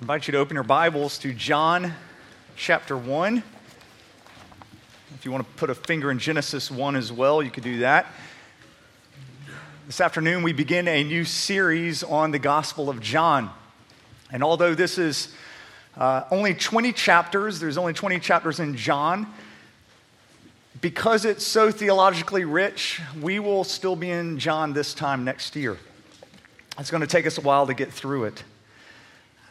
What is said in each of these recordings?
I invite you to open your Bibles to John chapter 1. If you want to put a finger in Genesis 1 as well, you could do that. This afternoon, we begin a new series on the Gospel of John. And although this is uh, only 20 chapters, there's only 20 chapters in John, because it's so theologically rich, we will still be in John this time next year. It's going to take us a while to get through it.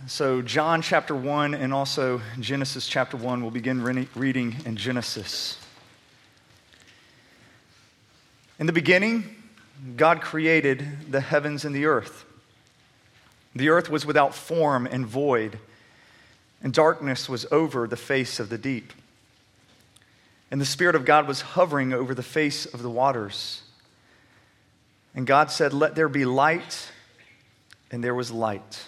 So, John chapter 1 and also Genesis chapter 1, we'll begin re- reading in Genesis. In the beginning, God created the heavens and the earth. The earth was without form and void, and darkness was over the face of the deep. And the Spirit of God was hovering over the face of the waters. And God said, Let there be light, and there was light.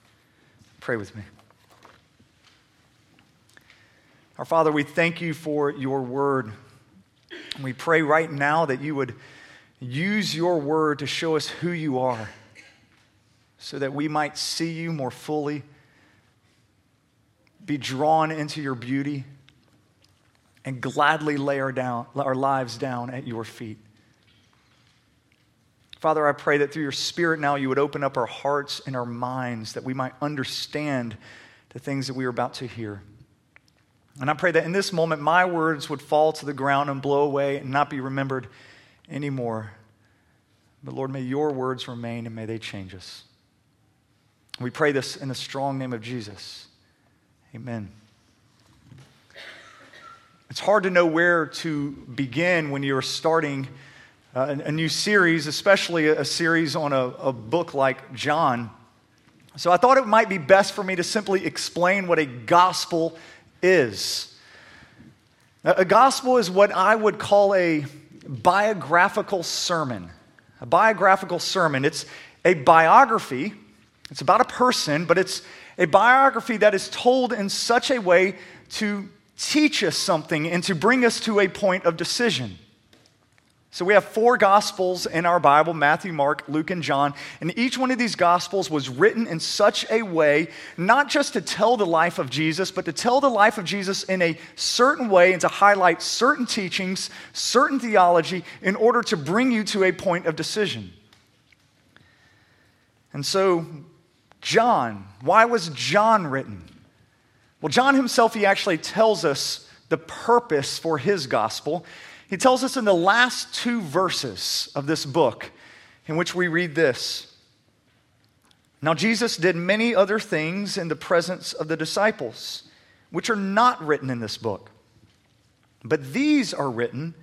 Pray with me. Our Father, we thank you for your word. We pray right now that you would use your word to show us who you are so that we might see you more fully, be drawn into your beauty, and gladly lay our, down, our lives down at your feet. Father, I pray that through your Spirit now you would open up our hearts and our minds that we might understand the things that we are about to hear. And I pray that in this moment my words would fall to the ground and blow away and not be remembered anymore. But Lord, may your words remain and may they change us. We pray this in the strong name of Jesus. Amen. It's hard to know where to begin when you're starting uh, a, new series, especially a, series on a, a book like John. So I thought it might be best for me to simply explain what a gospel is. A gospel is what I would call a biographical sermon. A biographical sermon. It's a biography, it's about a person, but it's a biography that is told in such a way to teach us something and to bring us to a point of decision. So we have four gospels in our Bible Matthew, Mark, Luke, and John. And each one of these gospels was written in such a way, not just to tell the life of Jesus, but to tell the life of Jesus in a certain way and to highlight certain teachings, certain theology, in order to bring you to a point of decision. And so, John, why was John written? Well, John himself, he actually tells us the purpose for his gospel. He tells us in the last two verses of this book, in which we read this Now, Jesus did many other things in the presence of the disciples, which are not written in this book. But these are written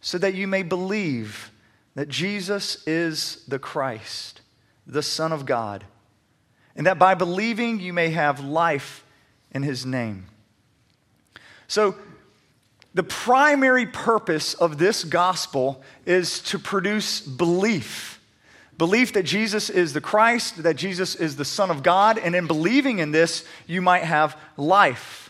so that you may believe that Jesus is the Christ, the Son of God, and that by believing you may have life in his name. So, the primary purpose of this gospel is to produce belief. Belief that Jesus is the Christ, that Jesus is the Son of God, and in believing in this, you might have life.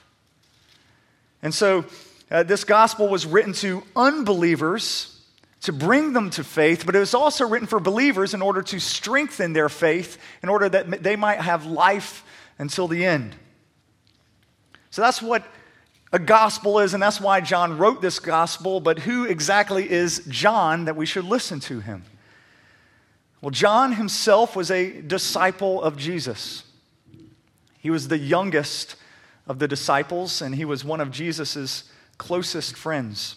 And so, uh, this gospel was written to unbelievers to bring them to faith, but it was also written for believers in order to strengthen their faith, in order that they might have life until the end. So that's what a gospel is, and that's why John wrote this gospel. But who exactly is John that we should listen to him? Well, John himself was a disciple of Jesus. He was the youngest of the disciples, and he was one of Jesus' closest friends.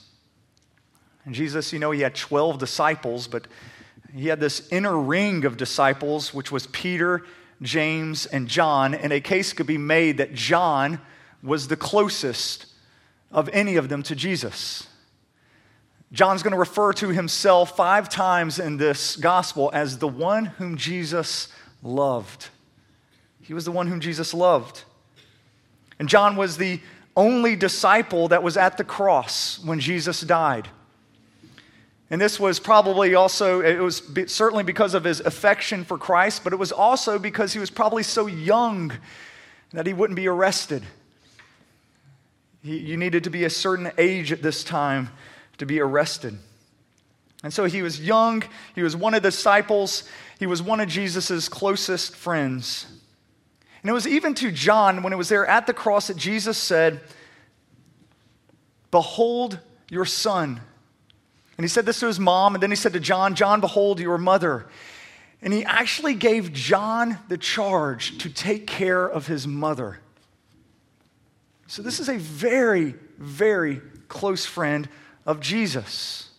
And Jesus, you know, he had 12 disciples, but he had this inner ring of disciples, which was Peter, James, and John. And a case could be made that John was the closest of any of them to Jesus. John's going to refer to himself five times in this gospel as the one whom Jesus loved. He was the one whom Jesus loved. And John was the only disciple that was at the cross when Jesus died. And this was probably also, it was certainly because of his affection for Christ, but it was also because he was probably so young that he wouldn't be arrested. You needed to be a certain age at this time to be arrested. And so he was young, he was one of the disciples, he was one of Jesus' closest friends. And it was even to John, when it was there at the cross, that Jesus said, Behold your son. And he said this to his mom, and then he said to John, John, behold your mother. And he actually gave John the charge to take care of his mother. So this is a very, very close friend of Jesus.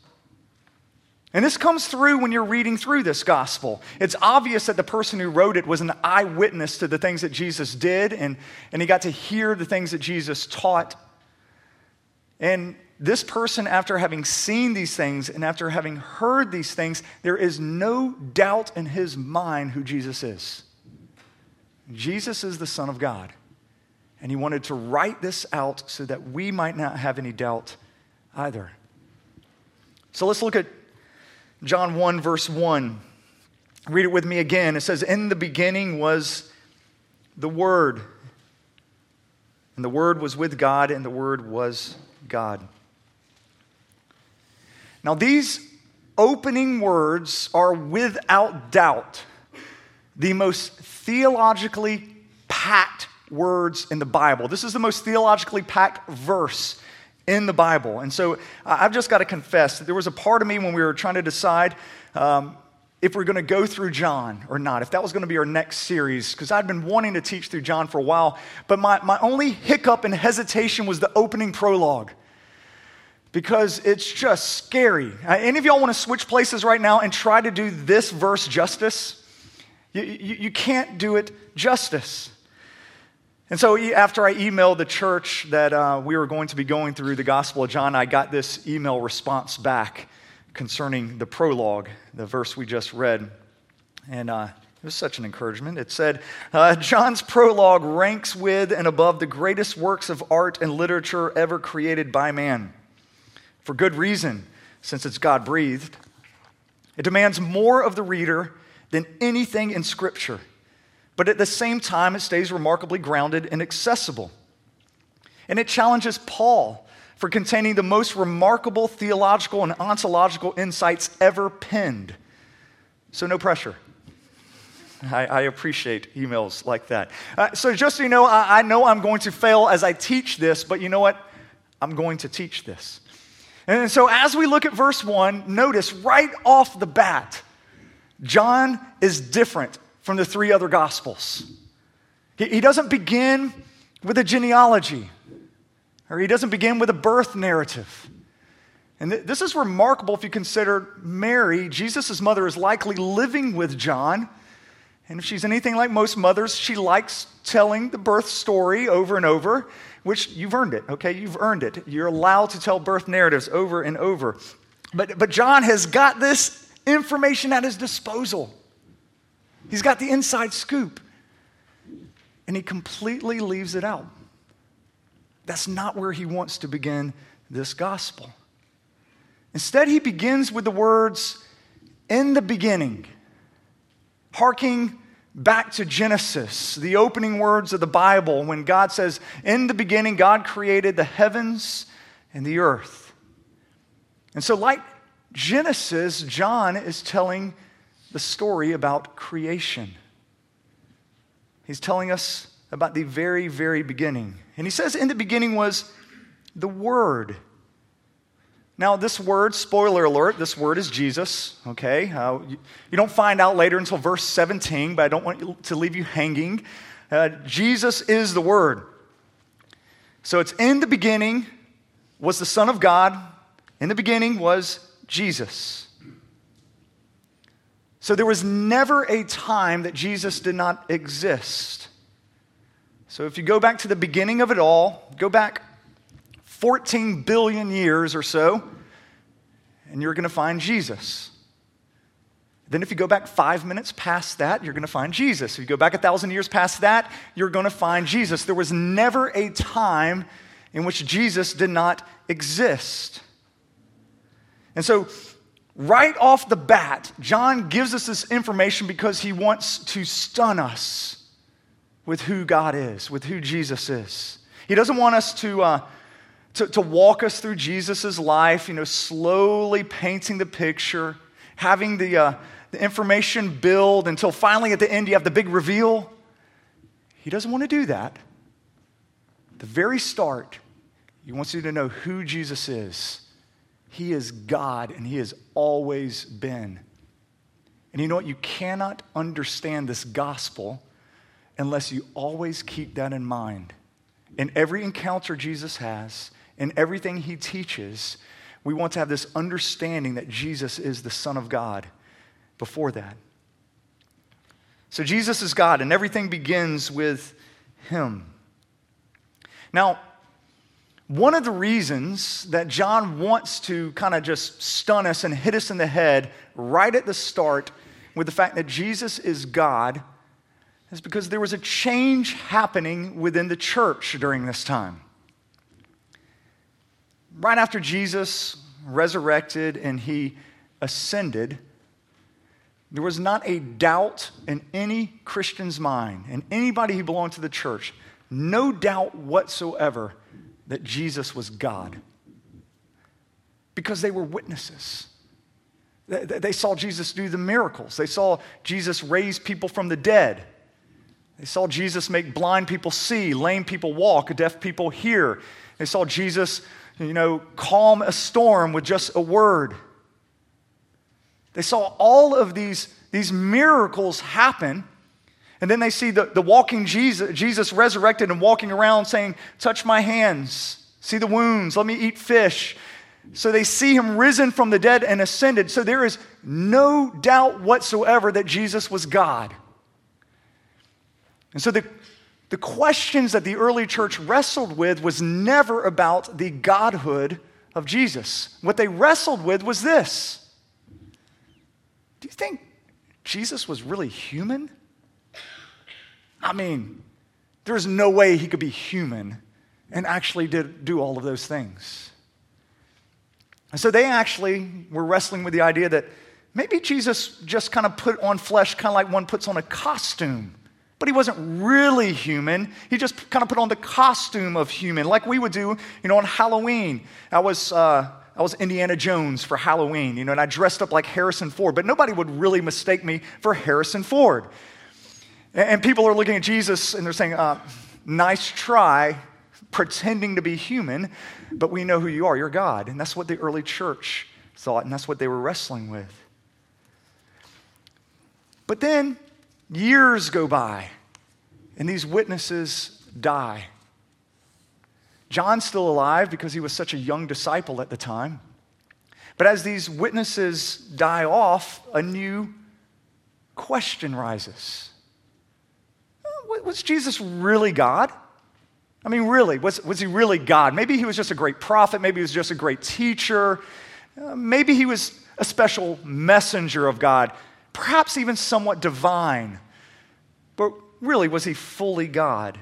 And this comes through when you're reading through this gospel. It's obvious that the person who wrote it was an eyewitness to the things that Jesus did, and, and he got to hear the things that Jesus taught. And this person, after having seen these things and after having heard these things, there is no doubt in his mind who Jesus is. Jesus is the Son of God. And he wanted to write this out so that we might not have any doubt either. So let's look at John 1, verse 1. Read it with me again. It says, In the beginning was the Word, and the Word was with God, and the Word was God. Now, these opening words are without doubt the most theologically packed words in the Bible. This is the most theologically packed verse in the Bible. And so I've just got to confess that there was a part of me when we were trying to decide um, if we're going to go through John or not, if that was going to be our next series, because I'd been wanting to teach through John for a while. But my, my only hiccup and hesitation was the opening prologue because it's just scary. Uh, any of y'all want to switch places right now and try to do this verse justice? You, you, you, can't do it justice. And so, after I emailed the church that uh, we were going to be going through the Gospel of John, I got this email response back concerning the prologue, the verse we just read. And uh, it was such an encouragement. It said, uh, John's prologue ranks with and above the greatest works of art and literature ever created by man for good reason, since it's God breathed. It demands more of the reader than anything in Scripture, but at the same time, it stays remarkably grounded and accessible. And it challenges Paul for containing the most remarkable theological and ontological insights ever penned. So, no pressure. I, I appreciate emails like that. Uh, so, just so you know, I, I know I'm going to fail as I teach this, but you know what? I'm going to teach this. And so, as we look at verse 1, notice right off the bat, John is different from the three other gospels. He doesn't begin with a genealogy, or he doesn't begin with a birth narrative. And this is remarkable if you consider Mary, Jesus' mother, is likely living with John. And if she's anything like most mothers, she likes telling the birth story over and over which you've earned it, okay? You've earned it. You're allowed to tell birth narratives over and over. But, but John has got this information at his disposal. He's got the inside scoop. And he completely leaves it out. That's not where he wants to begin this gospel. Instead, he begins with the words, in the beginning, harking back to Genesis, the opening words of the Bible, when God says, In the beginning, God created the heavens and the earth. And so, like Genesis, John is telling the story about creation. He's telling us about the very, very beginning. And he says, In the beginning was the Word. Now, this word, spoiler alert, this word is Jesus, okay? Uh, you, you, don't find out later until verse 17, but I don't want to leave you hanging. Uh, Jesus is the Word. So it's in the beginning was the Son of God, in the beginning was Jesus. So there was never a time that Jesus did not exist. So if you go back to the beginning of it all, go back 14 billion years or so, and you're going to find Jesus. Then, if you go back five minutes past that, you're going to find Jesus. If you go back a thousand years past that, you're going to find Jesus. There was never a time in which Jesus did not exist. And so, right off the bat, John gives us this information because he wants to stun us with who God is, with who Jesus is. He doesn't want us to. Uh, to, to walk us through Jesus' life, you know, slowly painting the picture, having the, uh, the information build until finally at the end you have the big reveal. He doesn't want to do that. the very start, he wants you to know who Jesus is. He is God and He has always been. And you know what? You cannot understand this gospel unless you always keep that in mind. In every encounter Jesus has, in everything He teaches, we want to have this understanding that Jesus is the Son of God before that. So Jesus is God, and everything begins with Him. Now, one of the reasons that John wants to kind of just stun us and hit us in the head right at the start with the fact that Jesus is God is because there was a change happening within the church during this time. Right after Jesus resurrected and he ascended, there was not a doubt in any Christian's mind, and anybody who belonged to the church, no doubt whatsoever that Jesus was God. Because they were witnesses. They saw Jesus do the miracles. They saw Jesus raise people from the dead. They saw Jesus make blind people see, lame people walk, deaf people hear. They saw Jesus, you know, calm a storm with just a word. They saw all of these, these miracles happen. And then they see the, the walking Jesus, Jesus resurrected and walking around saying, Touch my hands, see the wounds, let me eat fish. So they see him risen from the dead and ascended. So there is no doubt whatsoever that Jesus was God. And so the, the questions that the early church wrestled with was never about the godhood of Jesus. What they wrestled with was this do you think Jesus was really human? I mean, there's no way he could be human and actually did do all of those things. And so they actually were wrestling with the idea that maybe Jesus just kind of put on flesh, kind of like one puts on a costume. But he wasn't really human. He just kind of put on the costume of human, like we would do, you know, on Halloween. I was uh, I was Indiana Jones for Halloween, you know, and I dressed up like Harrison Ford, but nobody would really mistake me for Harrison Ford. And people are looking at Jesus and they're saying, uh, nice try pretending to be human, but we know who you are. You're God. And that's what the early church thought, and that's what they were wrestling with. But then years go by, and these witnesses die. John's still alive because he was such a young disciple at the time. But as these witnesses die off, a new question rises Was Jesus really God? I mean, really, was, was he really God? Maybe he was just a great prophet. Maybe he was just a great teacher. Uh, maybe he was a special messenger of God, perhaps even somewhat divine. But really, was he fully God?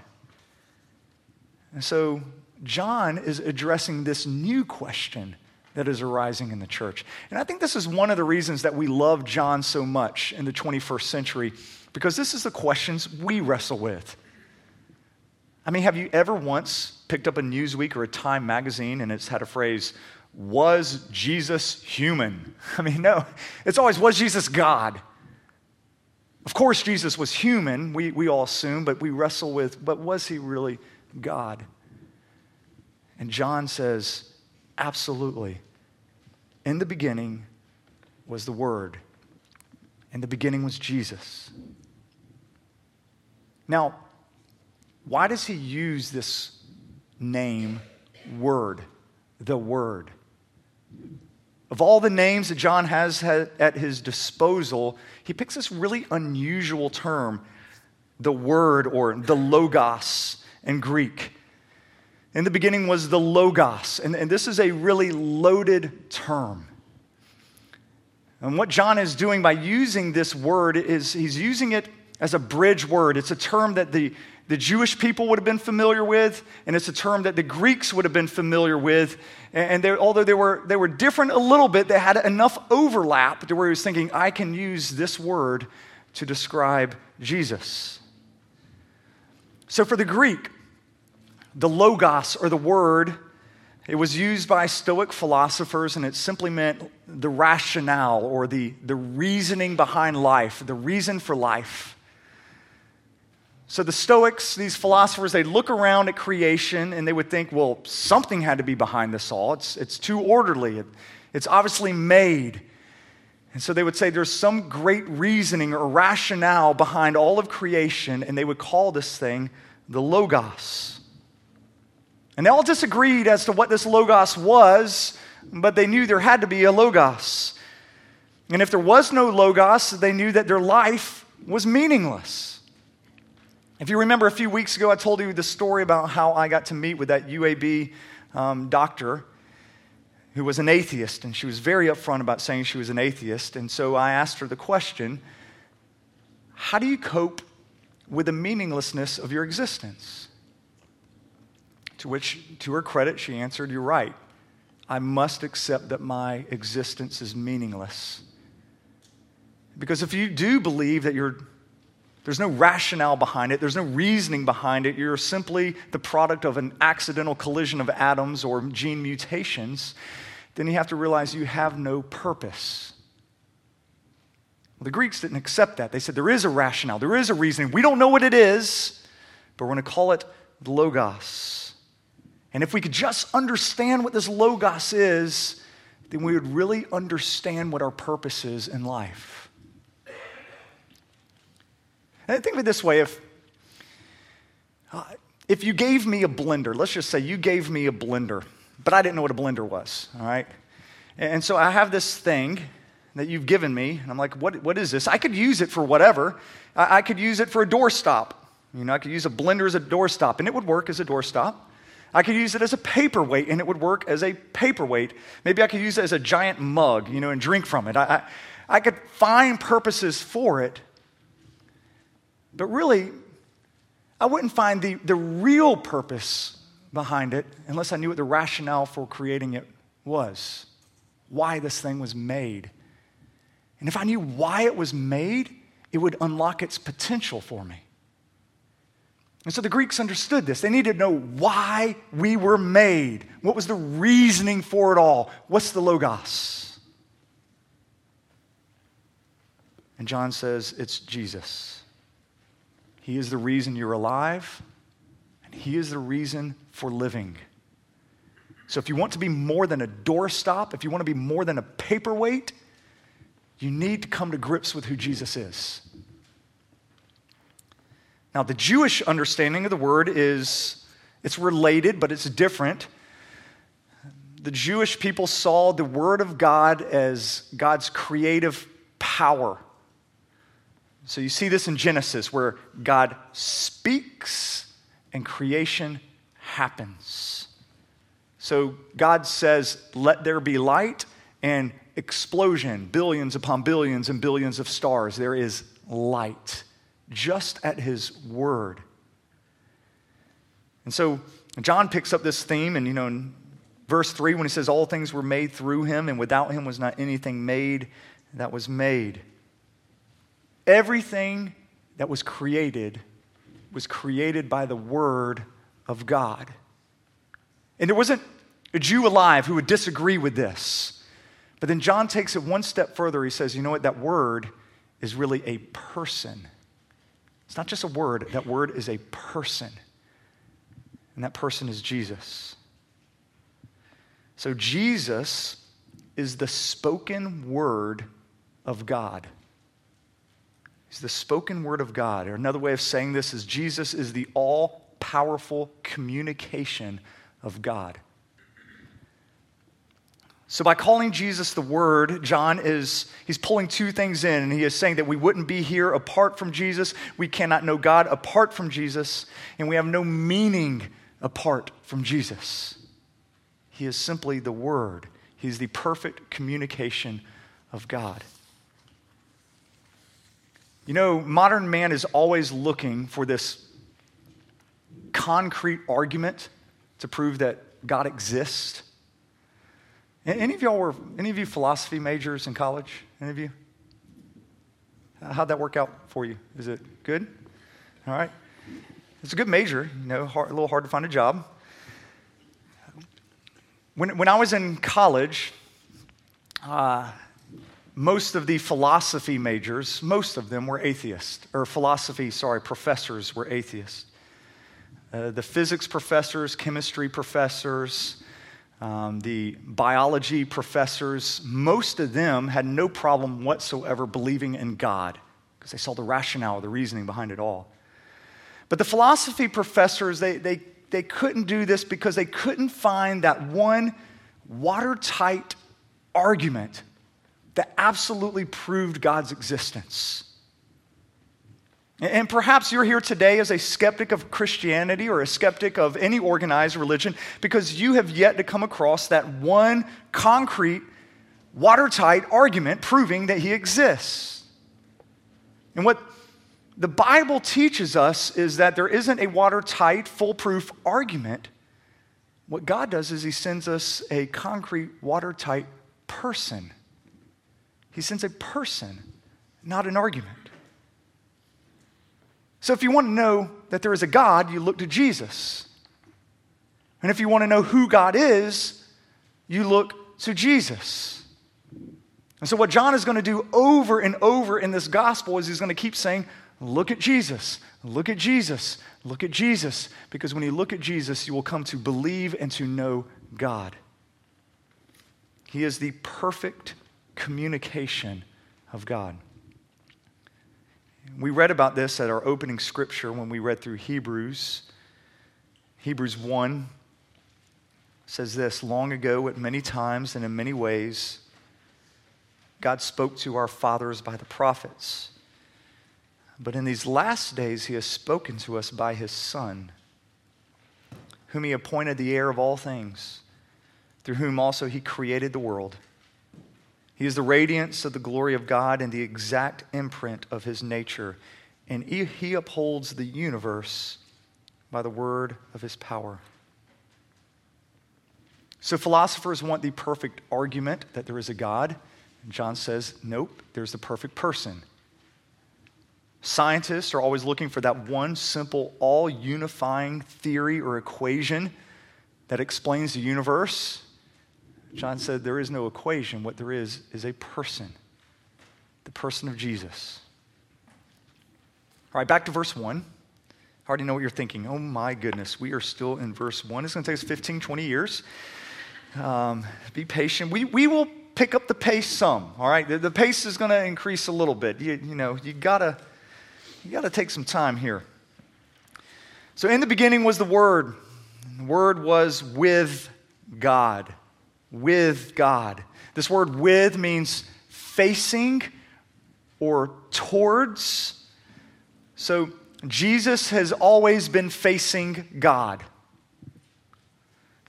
And so John is addressing this new question that is arising in the church. And I think this is one of the reasons that we love John so much in the 21st century, because this is the questions we wrestle with. I mean, have you ever once picked up a Newsweek or a Time magazine and it's had a phrase, was Jesus human? I mean, no, it's always, was Jesus God? Of course, Jesus was human, we, we all assume, but we wrestle with, but was he really God? And John says, absolutely. In the beginning was the Word, in the beginning was Jesus. Now, why does he use this name, Word, the Word? Of all the names that John has at his disposal, he picks this really unusual term, the Word or the Logos in Greek. In the beginning was the Logos, and, and this is a really loaded term. And what John is doing by using this word is he's using it as a bridge word. It's a term that the, the Jewish people would have been familiar with, and it's a term that the Greeks would have been familiar with. And although they were, they were different a little bit, they had enough overlap to where he was thinking, I can use this word to describe Jesus. So for the Greek, the logos or the word it was used by Stoic philosophers, and it simply meant the rationale or the, the reasoning behind life, the reason for life. So the Stoics, these philosophers, they'd look around at creation and they would think, well, something had to be behind this all. It's, it's too orderly, it, it's obviously made. And so they would say there's some great reasoning or rationale behind all of creation, and they would call this thing the Logos. And they all disagreed as to what this Logos was, but they knew there had to be a Logos. And if there was no Logos, they knew that their life was meaningless. If you remember a few weeks ago, I told you the story about how I got to meet with that UAB um, doctor who was an atheist, and she was very upfront about saying she was an atheist. And so I asked her the question How do you cope with the meaninglessness of your existence? To which, to her credit, she answered, You're right. I must accept that my existence is meaningless. Because if you do believe that you're, there's no rationale behind it, there's no reasoning behind it, you're simply the product of an accidental collision of atoms or gene mutations, then you have to realize you have no purpose. Well, the Greeks didn't accept that. They said there is a rationale, there is a reasoning. We don't know what it is, but we're going to call it the Logos. And if we could just understand what this Logos is, then we would really understand what our purpose is in life. And think of it this way if, uh, if you gave me a blender, let's just say you gave me a blender, but I didn't know what a blender was, all right? And so I have this thing that you've given me, and I'm like, what, what is this? I could use it for whatever. I, I could use it for a doorstop. You know, I could use a blender as a doorstop, and it would work as a doorstop. I could use it as a paperweight and it would work as a paperweight. Maybe I could use it as a giant mug, you know, and drink from it. I, I, I could find purposes for it. But really, I wouldn't find the, the real purpose behind it unless I knew what the rationale for creating it was, why this thing was made. And if I knew why it was made, it would unlock its potential for me. And so the Greeks understood this. They needed to know why we were made. What was the reasoning for it all? What's the Logos? And John says it's Jesus. He is the reason you're alive, and He is the reason for living. So if you want to be more than a doorstop, if you want to be more than a paperweight, you need to come to grips with who Jesus is. Now, the Jewish understanding of the word is it's related, but it's different. The Jewish people saw the word of God as God's creative power. So you see this in Genesis where God speaks and creation happens. So God says, Let there be light, and explosion, billions upon billions and billions of stars. There is light just at his word. And so John picks up this theme, and you know, in verse 3, when he says, All things were made through him, and without him was not anything made that was made. Everything that was created was created by the word of God. And there wasn't a Jew alive who would disagree with this. But then John takes it one step further. He says, You know what? That word is really a person. It's not just a word, that word is a person. And that person is Jesus. So Jesus is the spoken word of God. He's the spoken word of God. Or another way of saying this is Jesus is the all powerful communication of God. So by calling Jesus the Word, John is he's pulling two things in and he is saying that we wouldn't be here apart from Jesus, we cannot know God apart from Jesus, and we have no meaning apart from Jesus. He is simply the Word. He's the perfect communication of God. You know, modern man is always looking for this concrete argument to prove that God exists. Any of y'all were, any of you philosophy majors in college? Any of you? How'd that work out for you? Is it good? All right. It's a good major, you know, hard, a little hard to find a job. When, when I was in college, uh, most of the philosophy majors, most of them were atheists, or philosophy, sorry, professors were atheists. Uh, the physics professors, chemistry professors, um, the biology professors, most of them had no problem whatsoever believing in God because they saw the rationale, the reasoning behind it all. But the philosophy professors, they, they, they couldn't do this because they couldn't find that one watertight argument that absolutely proved God's existence. And perhaps you're here today as a skeptic of Christianity or a skeptic of any organized religion because you have yet to come across that one concrete, watertight argument proving that he exists. And what the Bible teaches us is that there isn't a watertight, foolproof argument. What God does is he sends us a concrete, watertight person. He sends a person, not an argument. So if you want to know that there is a God, you look to Jesus. And if you want to know who God is, you look to Jesus. And so, what John is going to do over and over in this gospel is he's going to keep saying, Look at Jesus, look at Jesus, look at Jesus. Because when you look at Jesus, you will come to believe and to know God. He is the perfect communication of God. We read about this at our opening scripture when we read through Hebrews. Hebrews 1 says this Long ago, at many times and in many ways, God spoke to our fathers by the prophets. But in these last days, He has spoken to us by His Son, whom He appointed the heir of all things, through whom also He created the world. He is the radiance of the glory of God and the exact imprint of his nature. And he, upholds the universe by the word of his power. So, philosophers want the perfect argument that there is a God. And John says, nope, there's the perfect person. Scientists are always looking for that one simple, all unifying theory or equation that explains the universe. John said there is no equation. What there is is a person, the person of Jesus. All right, back to verse 1. I already know what you're thinking. Oh my goodness, we are still in verse 1. It's going to take us 15, 20 years. Um, be patient. We, we will pick up the pace some, all right? The, the pace is going to increase a little bit. You, you know, you got to you got to take some time here. So, in the beginning was the Word. The Word was with God with God. This word with means facing or towards. So Jesus has always been facing God.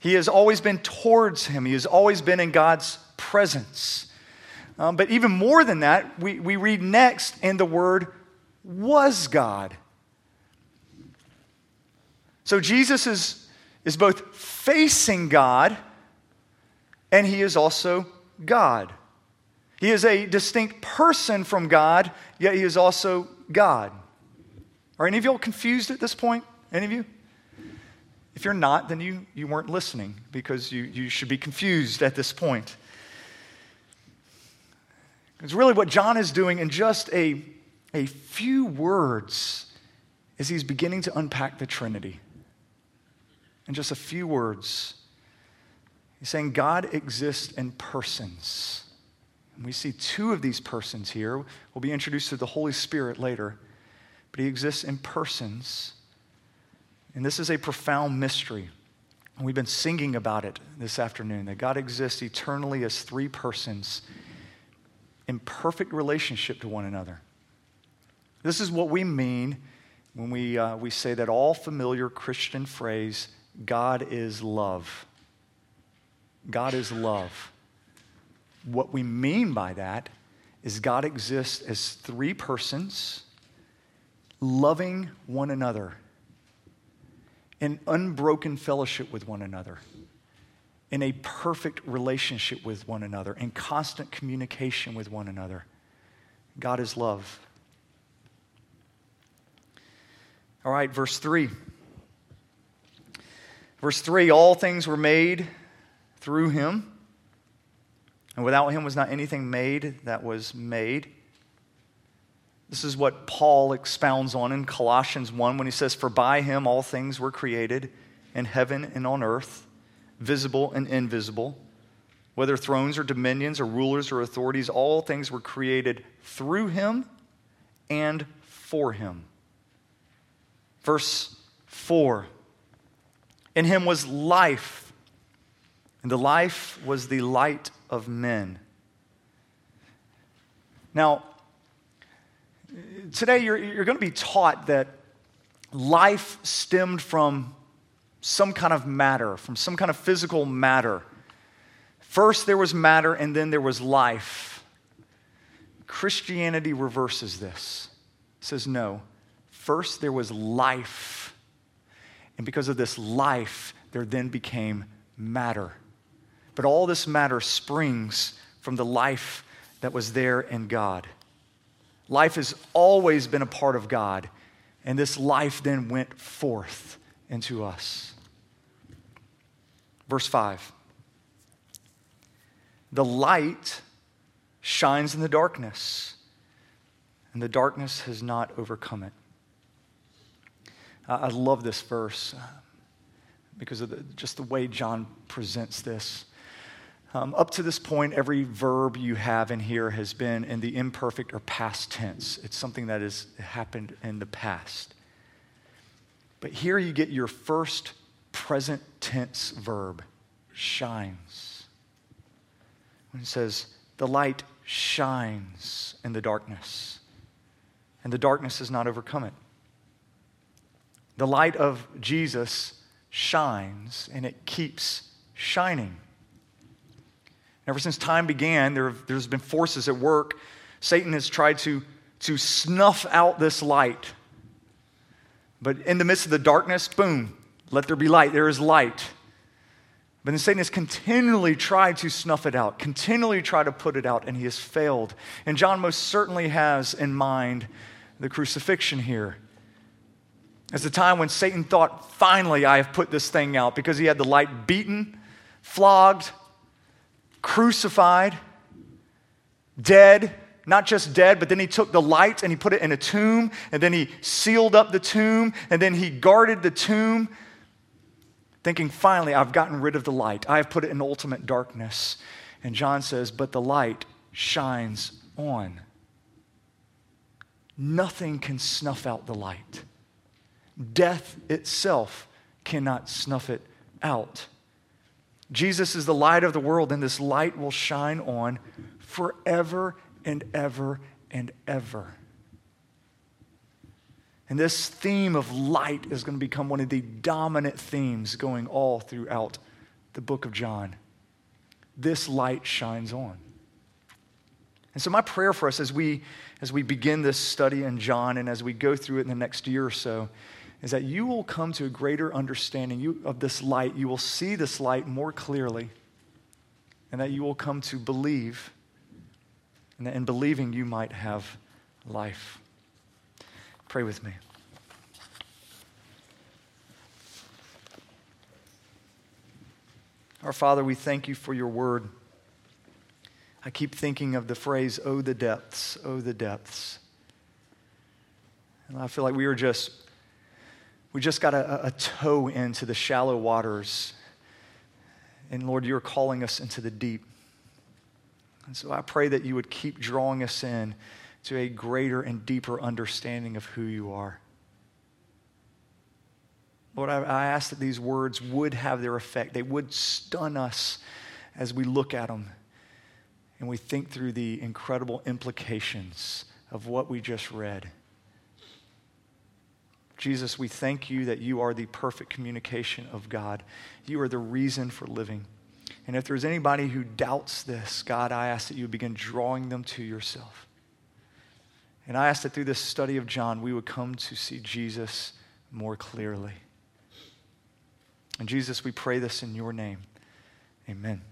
He has always been towards Him, He has always been in God's presence. Um, but even more than that, we, we read next, and the word was God. So Jesus is, is both facing God and he is also God. He is a distinct person from God, yet he is also God. Are any of you all confused at this point? Any of you? If you're not, then you, you weren't listening because you, you should be confused at this point. It's really what John is doing in just a, a few words is he's beginning to unpack the Trinity. In just a few words. He's saying God exists in persons. And we see two of these persons here. We'll be introduced to the Holy Spirit later, but he exists in persons. And this is a profound mystery. And we've been singing about it this afternoon that God exists eternally as three persons in perfect relationship to one another. This is what we mean when we, uh, we say that all familiar Christian phrase, God is love. God is love. what we mean by that is God exists as three persons loving one another in unbroken fellowship with one another, in a perfect relationship with one another, in constant communication with one another. God is love. All right, verse 3. Verse 3 All things were made through him, and without him was not anything made that was made. This is what Paul expounds on in Colossians 1 when he says, For by him all things were created in heaven and on earth, visible and invisible. Whether thrones or dominions or rulers or authorities, all things were created through him and for him. Verse 4 In him was life, and the life was the light of men. Now, today you're, you're going to be taught that life stemmed from some kind of matter, from some kind of physical matter. First there was matter, and then there was life. Christianity reverses this. It says, no, first there was life. And because of this life, there then became matter. But all this matter springs from the life that was there in God. Life has always been a part of God, and this life then went forth into us. Verse 5 The light shines in the darkness, and the darkness has not overcome it. I love this verse uh, because of the, just the way John presents this. Um, up to this point, every verb you have in here has been in the imperfect or past tense. It's something that has happened in the past. But here you get your first present tense verb, shines. When it says, the light shines in the darkness, and the darkness has not overcome it. The light of Jesus shines, and it keeps shining. Ever since time began, there, has been forces at work. Satan has tried to, to snuff out this light. But in the midst of the darkness, boom, let there be light. There is light. But then Satan has continually tried to snuff it out, continually tried to put it out, and he has failed. And John most certainly has in mind the crucifixion here. As the time when Satan thought, finally, I have put this thing out because he had the light beaten, flogged, crucified, dead, not just dead, but then he took the light and he put it in a tomb, and then he sealed up the tomb, and then he guarded the tomb, thinking, finally, I've gotten rid of the light. I have put it in ultimate darkness. And John says, but the light shines on. Nothing can snuff out the light. Death itself cannot snuff it out. Jesus is the light of the world, and this light will shine on forever and ever and ever. And this theme of light is going to become one of the dominant themes going all throughout the book of John. This light shines on. And so, my prayer for us as we, as we begin this study in John and as we go through it in the next year or so is that you will come to a greater understanding of this light. You will see this light more clearly, and that you will come to believe, and that in believing you might have life. Pray with me. Our Father, we thank you for your word. I keep thinking of the phrase, oh, the depths, oh, the depths. And I feel like we are just we just got a, a toe into the shallow waters. And Lord, you're calling us into the deep. And so I pray that you would keep drawing us in to a greater and deeper understanding of who you are. Lord, I, I ask that these words would have their effect. They would stun us as we look at them and we think through the incredible implications of what we just read. Jesus, we thank you that you are the perfect communication of God. You are the reason for living. And if there's anybody who doubts this, God, I ask that you begin drawing them to yourself. And I ask that through this study of John, we would come to see Jesus more clearly. And Jesus, we pray this in your name. Amen.